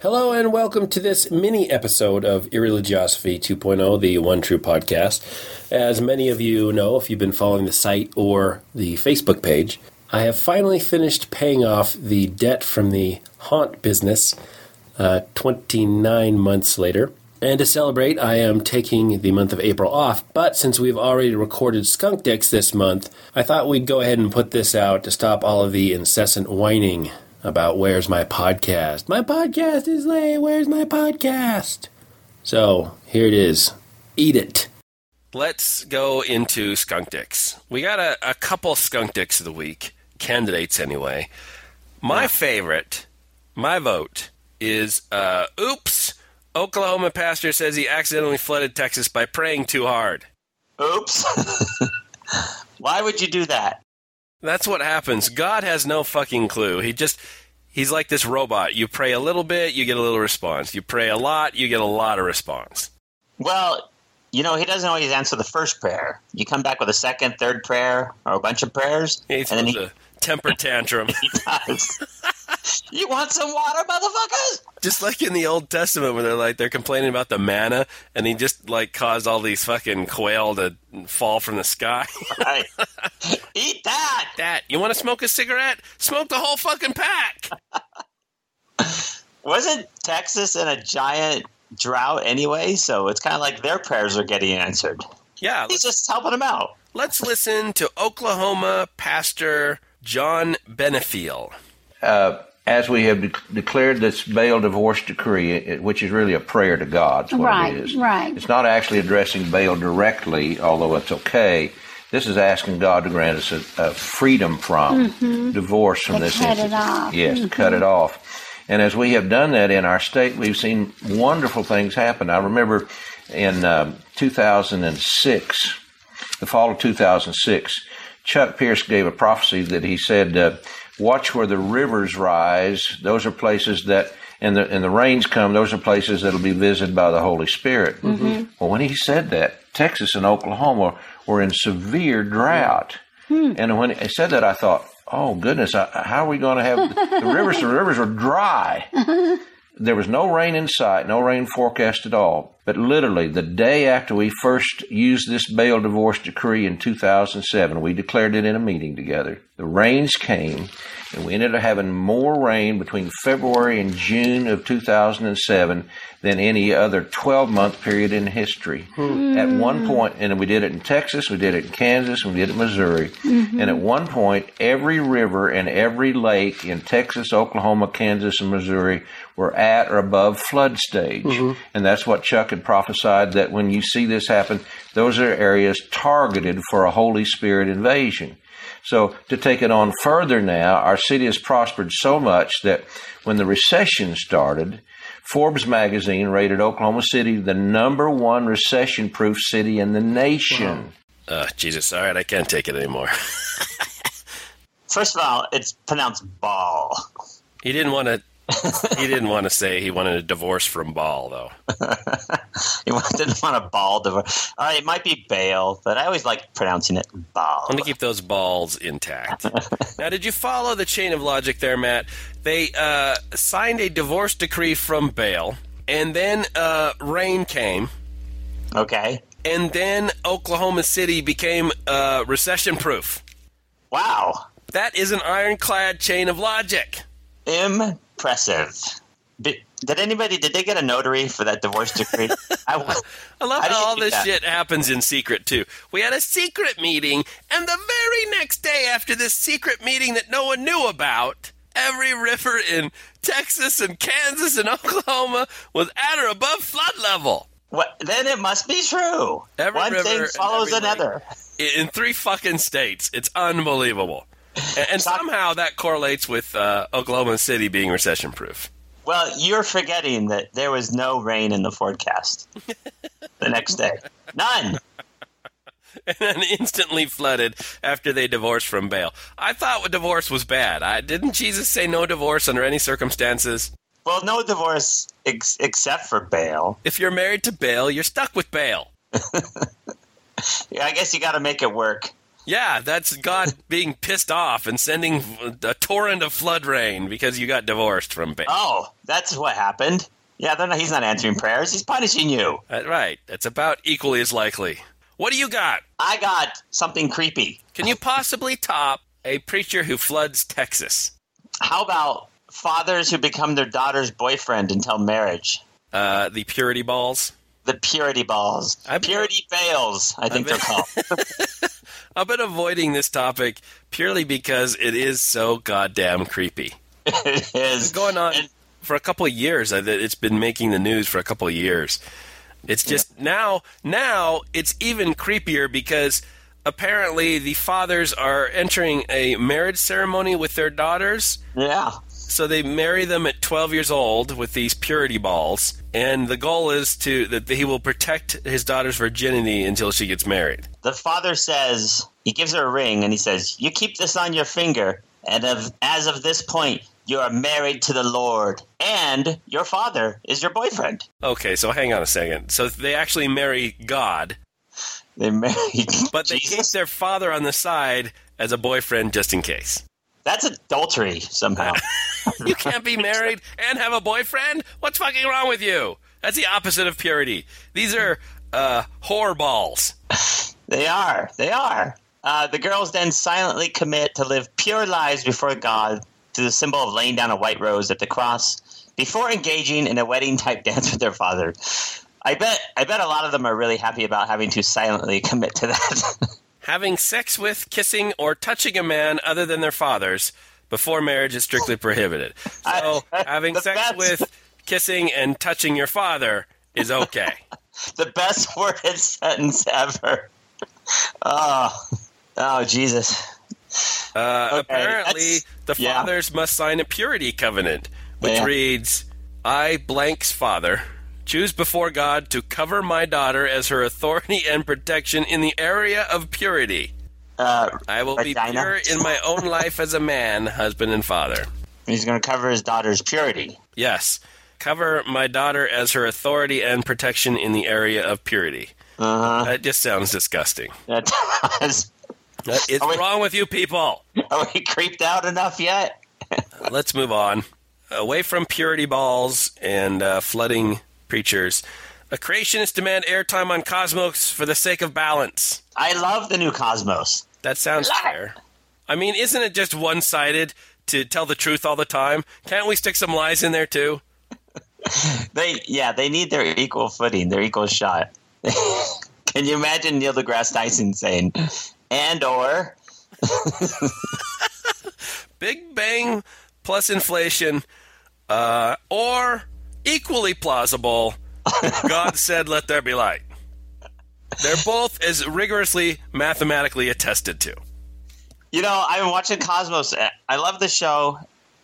Hello and welcome to this mini episode of Irreligiosophy 2.0, the One True podcast. As many of you know, if you've been following the site or the Facebook page, I have finally finished paying off the debt from the haunt business uh, 29 months later. And to celebrate, I am taking the month of April off. But since we've already recorded Skunk Dicks this month, I thought we'd go ahead and put this out to stop all of the incessant whining about where's my podcast. My podcast is late. Where's my podcast? So here it is. Eat it. Let's go into Skunk Dicks. We got a, a couple Skunk Dicks of the week, candidates anyway. My favorite, my vote, is uh, Oops Oklahoma pastor says he accidentally flooded Texas by praying too hard. Oops. Why would you do that? That's what happens. God has no fucking clue. He just he's like this robot. You pray a little bit, you get a little response. You pray a lot, you get a lot of response. Well, you know, he doesn't always answer the first prayer. You come back with a second, third prayer, or a bunch of prayers, and then he, temper tantrum. he does. You want some water, motherfuckers? Just like in the Old Testament where they're like they're complaining about the manna and he just like caused all these fucking quail to fall from the sky. right. Eat that. That. You want to smoke a cigarette? Smoke the whole fucking pack. Wasn't Texas in a giant drought anyway? So it's kind of like their prayers are getting answered. Yeah. He's just helping them out. Let's listen to Oklahoma pastor John Benefiel. Uh, as we have de- declared this Baal divorce decree, it, which is really a prayer to God, what right, it is. Right. It's not actually addressing Baal directly, although it's okay. This is asking God to grant us a, a freedom from mm-hmm. divorce from to this cut it off. Yes, mm-hmm. cut it off. And as we have done that in our state, we've seen wonderful things happen. I remember in um, 2006, the fall of 2006, Chuck Pierce gave a prophecy that he said, uh, "Watch where the rivers rise; those are places that." And the and the rains come; those are places that'll be visited by the Holy Spirit. Mm-hmm. Well, when he said that, Texas and Oklahoma were in severe drought. Hmm. And when he said that, I thought, "Oh goodness, how are we going to have the rivers? The rivers are dry." There was no rain in sight, no rain forecast at all. But literally, the day after we first used this Baal divorce decree in 2007, we declared it in a meeting together. The rains came, and we ended up having more rain between February and June of 2007 than any other 12 month period in history. Mm. At one point, and we did it in Texas, we did it in Kansas, we did it in Missouri. Mm-hmm. And at one point, every river and every lake in Texas, Oklahoma, Kansas, and Missouri were at or above flood stage. Mm-hmm. And that's what Chuck had prophesied that when you see this happen, those are areas targeted for a Holy Spirit invasion. So to take it on further now, our city has prospered so much that when the recession started, Forbes magazine rated Oklahoma City the number one recession proof city in the nation. Uh, Jesus, all right, I can't take it anymore. First of all, it's pronounced ball. He didn't want to he didn't want to say he wanted a divorce from Ball, though. he didn't want a ball divorce. Right, it might be Bale, but I always like pronouncing it Ball. I want to keep those balls intact. now, did you follow the chain of logic there, Matt? They uh, signed a divorce decree from Bale, and then uh, rain came. Okay. And then Oklahoma City became uh, recession proof. Wow. That is an ironclad chain of logic. Impressive. Did, did anybody did they get a notary for that divorce decree? I, I love how all this that. shit happens in secret too. We had a secret meeting, and the very next day after this secret meeting that no one knew about, every river in Texas and Kansas and Oklahoma was at or above flood level. What? Then it must be true. Every One thing follows another. In three fucking states, it's unbelievable and, and somehow that correlates with uh, Oklahoma City being recession proof. Well, you're forgetting that there was no rain in the forecast the next day. None. and then instantly flooded after they divorced from Baal. I thought divorce was bad. I, didn't Jesus say no divorce under any circumstances? Well, no divorce ex- except for Baal. If you're married to Baal, you're stuck with Baal. yeah, I guess you got to make it work. Yeah, that's God being pissed off and sending a torrent of flood rain because you got divorced from Balaam. Oh, that's what happened. Yeah, not, he's not answering prayers. He's punishing you. Uh, right. That's about equally as likely. What do you got? I got something creepy. Can you possibly top a preacher who floods Texas? How about fathers who become their daughter's boyfriend until marriage? Uh, the purity balls. The purity balls. Been, purity fails, I think been, they're called. I've been avoiding this topic purely because it is so goddamn creepy. It is. It's going on and, for a couple of years. It's been making the news for a couple of years. It's just yeah. now, now it's even creepier because apparently the fathers are entering a marriage ceremony with their daughters. Yeah. So they marry them at 12 years old with these purity balls, and the goal is to that he will protect his daughter's virginity until she gets married. The father says he gives her a ring, and he says, "You keep this on your finger, and of, as of this point, you are married to the Lord, and your father is your boyfriend." Okay, so hang on a second. So they actually marry God. They marry, but they Jesus? keep their father on the side as a boyfriend just in case. That's adultery somehow. you can't be married and have a boyfriend? What's fucking wrong with you? That's the opposite of purity. These are uh, whore balls. they are. They are. Uh, the girls then silently commit to live pure lives before God to the symbol of laying down a white rose at the cross before engaging in a wedding type dance with their father. I bet I bet a lot of them are really happy about having to silently commit to that. Having sex with, kissing, or touching a man other than their fathers before marriage is strictly prohibited. So, having sex best. with, kissing, and touching your father is okay. the best worded sentence ever. Oh, oh, Jesus. Uh, okay, apparently, the fathers yeah. must sign a purity covenant, which yeah. reads, "I blank's father." Choose before God to cover my daughter as her authority and protection in the area of purity. Uh, I will vagina. be pure in my own life as a man, husband, and father. He's going to cover his daughter's purity. Yes. Cover my daughter as her authority and protection in the area of purity. Uh-huh. That just sounds disgusting. That does. What is we, wrong with you people? Are we creeped out enough yet? Let's move on. Away from purity balls and uh, flooding preachers. A creationists demand airtime on Cosmos for the sake of balance. I love the new Cosmos. That sounds fair. I mean, isn't it just one sided to tell the truth all the time? Can't we stick some lies in there too? they yeah, they need their equal footing, their equal shot. Can you imagine Neil deGrasse Tyson saying, and or Big Bang plus inflation, uh, or equally plausible. God said, "Let there be light." They're both as rigorously mathematically attested to. You know, I've been watching Cosmos. I love the show,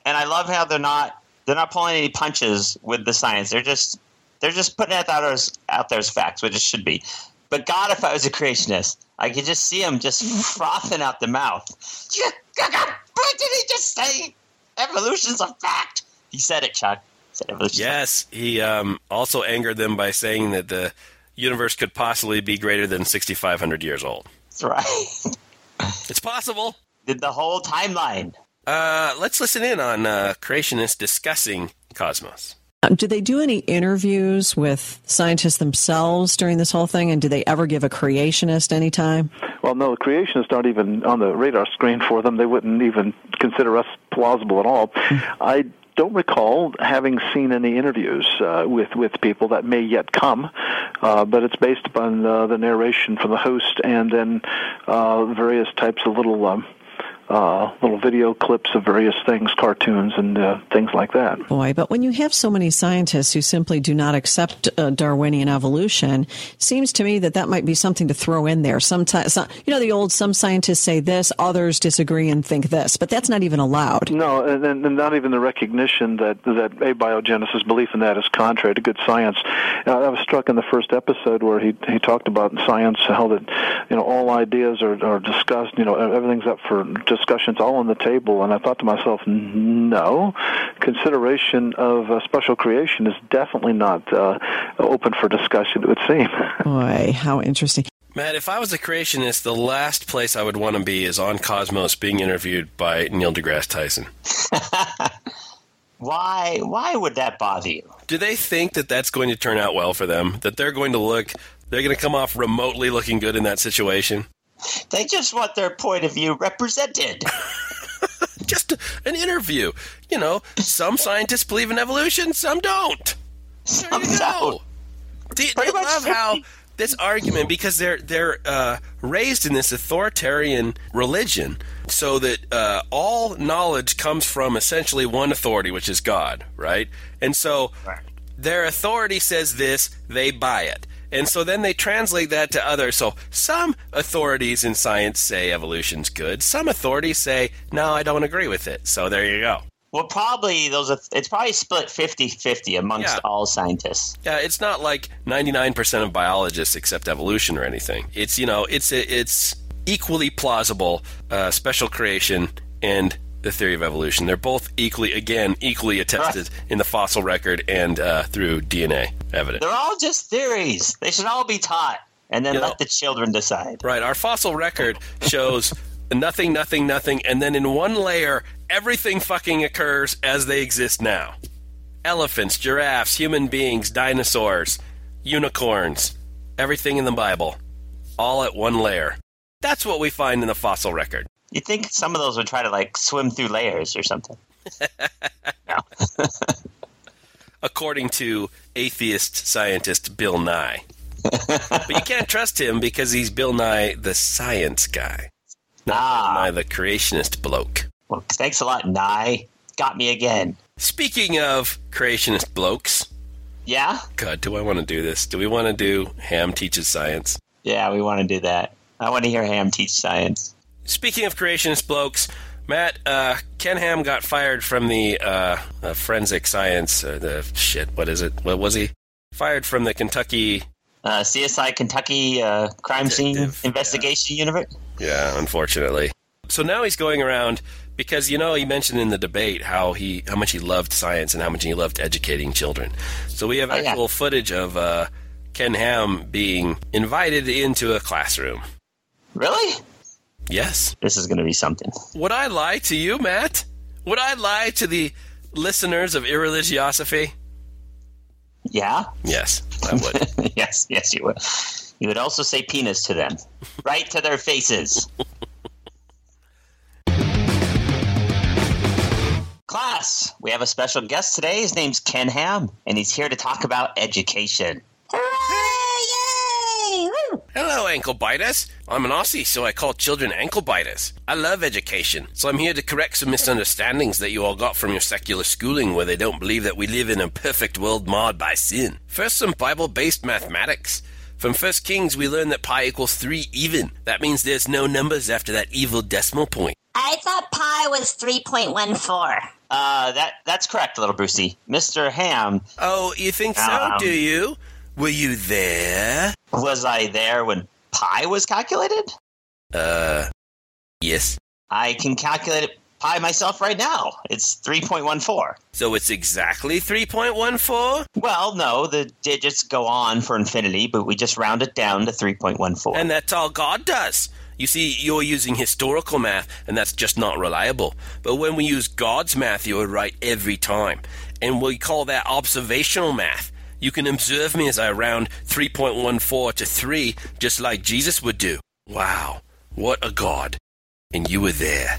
and I love how they're not they're not pulling any punches with the science. They're just they're just putting it out as out there as facts, which it should be. But God, if I was a creationist, I could just see him just frothing out the mouth. What did he just say? Evolution's a fact. He said it, Chuck. Yes, he um, also angered them by saying that the universe could possibly be greater than 6,500 years old. That's right. it's possible. Did the whole timeline. Uh, let's listen in on uh, creationists discussing cosmos. Um, do they do any interviews with scientists themselves during this whole thing? And do they ever give a creationist any time? Well, no, the creationists aren't even on the radar screen for them. They wouldn't even consider us plausible at all. Hmm. I don't recall having seen any interviews uh, with with people that may yet come, uh, but it's based upon uh, the narration from the host and then uh, various types of little um, uh, little video clips of various things, cartoons, and uh, things like that. Boy, but when you have so many scientists who simply do not accept uh, Darwinian evolution, seems to me that that might be something to throw in there. Sometimes, some, you know, the old some scientists say this, others disagree and think this, but that's not even allowed. No, and, and not even the recognition that that abiogenesis belief in that is contrary to good science. Uh, I was struck in the first episode where he he talked about science, how that you know all ideas are, are discussed. You know, everything's up for discussions all on the table, and I thought to myself, no, consideration of uh, special creation is definitely not uh, open for discussion. It would seem. Boy, how interesting. Matt, if I was a creationist, the last place I would want to be is on Cosmos being interviewed by Neil deGrasse Tyson. Why? Why would that bother you? Do they think that that's going to turn out well for them? That they're going to look, they're going to come off remotely looking good in that situation? They just want their point of view represented. Just an interview. You know, some scientists believe in evolution, some don't. Some don't. Do you, do you love how this argument because they're they're uh, raised in this authoritarian religion, so that uh, all knowledge comes from essentially one authority, which is God, right? And so their authority says this, they buy it. And so then they translate that to others. So some authorities in science say evolution's good. Some authorities say, no, I don't agree with it. So there you go. Well, probably those. Are, it's probably split 50-50 amongst Yeah. all scientists. Yeah, it's not like 99% of biologists accept evolution or anything. It's, you know, it's it's equally plausible uh, special creation and the theory of evolution. They're both equally, again, equally attested in the fossil record and uh, through DNA evidence. They're all just theories. They should all be taught, and then You let know- the children decide. Right, our fossil record shows nothing, nothing, nothing, and then in one layer, everything fucking occurs as they exist now. Elephants, giraffes, human beings, dinosaurs, unicorns, everything in the Bible, all at one layer. That's what we find in the fossil record. You think some of those would try to like swim through layers or something? no. according to atheist scientist Bill Nye. but you can't trust him because he's Bill Nye, the science guy, not Ah. Bill Nye, the creationist bloke. Well, thanks a lot, Nye. Got me again. Speaking of creationist blokes, Yeah? God, do I want to do this? Do we want to do Ham teaches science? Yeah, we want to do that. I want to hear Ham teach science. Speaking of creationist blokes, Matt, uh, Ken Ham got fired from the uh, uh, forensic science. Uh, the shit, what is it? What was he? Fired from the Kentucky Uh, CSI Kentucky uh, crime scene Detective, investigation unit. Yeah, unfortunately. So now he's going around because you know he mentioned in the debate how he how much he loved science and how much he loved educating children. So we have Oh, yeah. actual footage of uh, Ken Ham being invited into a classroom. Really? Yes. This is going to be something. Would I lie to you, Matt? Would I lie to the listeners of Irreligiosophy? Yeah? Yes, I would. yes, yes, you would. You would also say penis to them, right to their faces. Class, we have a special guest today. His name's Ken Ham, and he's here to talk about education. Hooray! Yay! Woo! Hello, ankle biters. I'm an Aussie, so I call children ankle biters. I love education, so I'm here to correct some misunderstandings that you all got from your secular schooling where they don't believe that we live in a perfect world marred by sin. First, some Bible based mathematics. From First Kings, we learn that pi equals 3 even. That means there's no numbers after that evil decimal point. I thought pi was 3.14. Uh, that that's correct, little Brucey. Mr. Ham, Oh, you think so, Um. do you? Were you there? Was I there when pi was calculated? Uh, yes. I can calculate it, pi myself right now. It's 3.14. So it's exactly 3.14? Well, no, the digits go on for infinity, but we just round it down to 3.14. And that's all God does. You see, you're using historical math, and that's just not reliable. But when we use God's math, you are right every time. And we call that observational math. You can observe me as I round 3.14 to 3, just like Jesus would do. Wow, what a God. And you were there.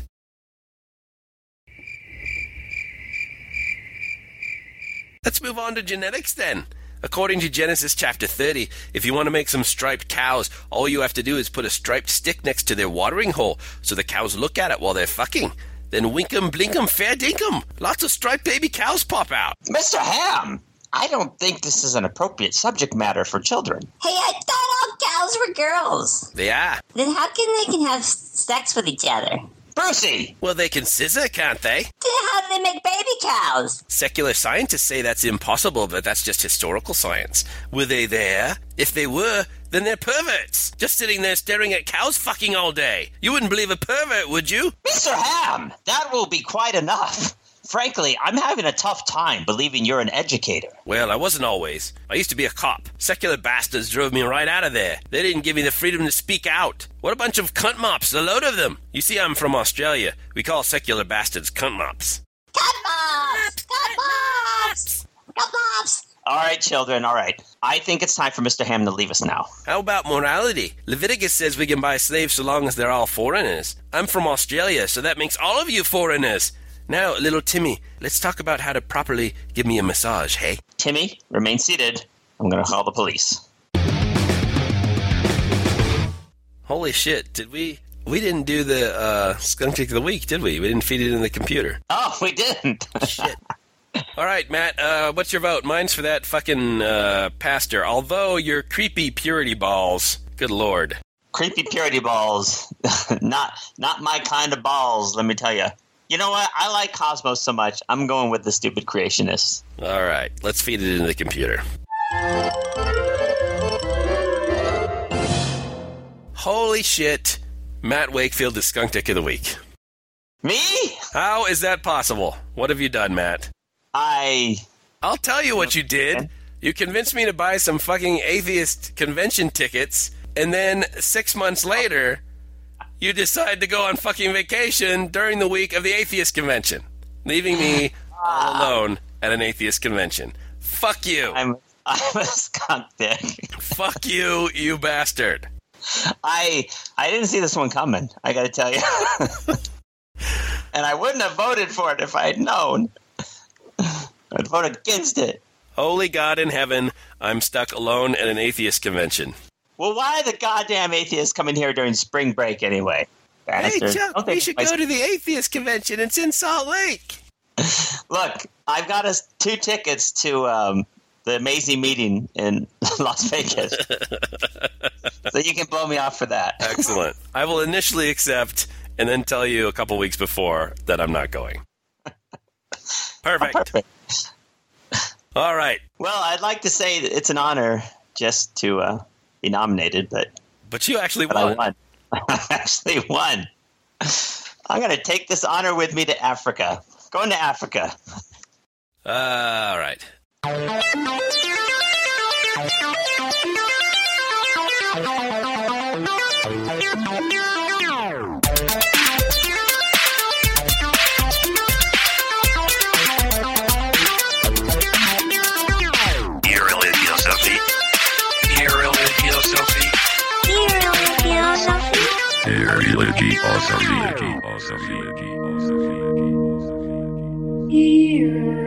Let's move on to genetics then. According to Genesis chapter 30, if you want to make some striped cows, all you have to do is put a striped stick next to their watering hole so the cows look at it while they're fucking. Then wink 'em, blink 'em, fair dinkum. Lots of striped baby cows pop out. Mr. Ham, I don't think this is an appropriate subject matter for children. Hey, I thought all cows were girls. They are. Then how can they can have sex with each other? Brucey! Well, they can scissor, can't they? Then how do they make baby cows? Secular scientists say that's impossible, but that's just historical science. Were they there? If they were, then they're perverts. Just sitting there staring at cows fucking all day. You wouldn't believe a pervert, would you? Mr. Ham, that will be quite enough. Frankly, I'm having a tough time believing you're an educator. Well, I wasn't always. I used to be a cop. Secular bastards drove me right out of there. They didn't give me the freedom to speak out. What a bunch of cunt mops, a load of them. You see, I'm from Australia. We call secular bastards cunt mops. Cut mops! Cut mops! Cut mops! All right, children, all right. I think it's time for Mr. Ham to leave us now. How about morality? Leviticus says we can buy slaves so long as they're all foreigners. I'm from Australia, so that makes all of you foreigners. Now, little Timmy, let's talk about how to properly give me a massage, hey? Timmy, remain seated. I'm going to call the police. Holy shit, did we. We didn't do the uh, skunk kick of the week, did we? We didn't feed it in the computer. Oh, we didn't. Shit. All right, Matt, uh, what's your vote? Mine's for that fucking uh, pastor. Although your creepy purity balls, good lord. Creepy purity balls. not not my kind of balls, let me tell you. You know what? I like Cosmos so much. I'm going with the stupid creationists. All right, let's feed it into the computer. Holy shit. Matt Wakefield is skunk dick of the week. Me? How is that possible? What have you done, Matt? I I'll tell you what you did. You convinced me to buy some fucking atheist convention tickets, and then six months later, you decide to go on fucking vacation during the week of the atheist convention, leaving me all ah. alone at an atheist convention. Fuck you. I'm I'm a skunk dick. Fuck you, you bastard. I I didn't see this one coming. I got to tell you. and I wouldn't have voted for it if I had known. I'd vote against it. Holy God in heaven, I'm stuck alone at an atheist convention. Well, why are the goddamn atheists coming here during spring break anyway? Hey, Chuck, we should go to the atheist convention. It's in Salt Lake. Look, I've got us two tickets to um, the amazing meeting in Las Vegas, so you can blow me off for that. Excellent. I will initially accept and then tell you a couple weeks before that I'm not going. Perfect. Perfect. All right. Well, I'd like to say it's an honor just to uh, be nominated, but But you actually but I won. won. I actually won. I'm going to take this honor with me to Africa. Going to Africa. all right. Irreligiosophy.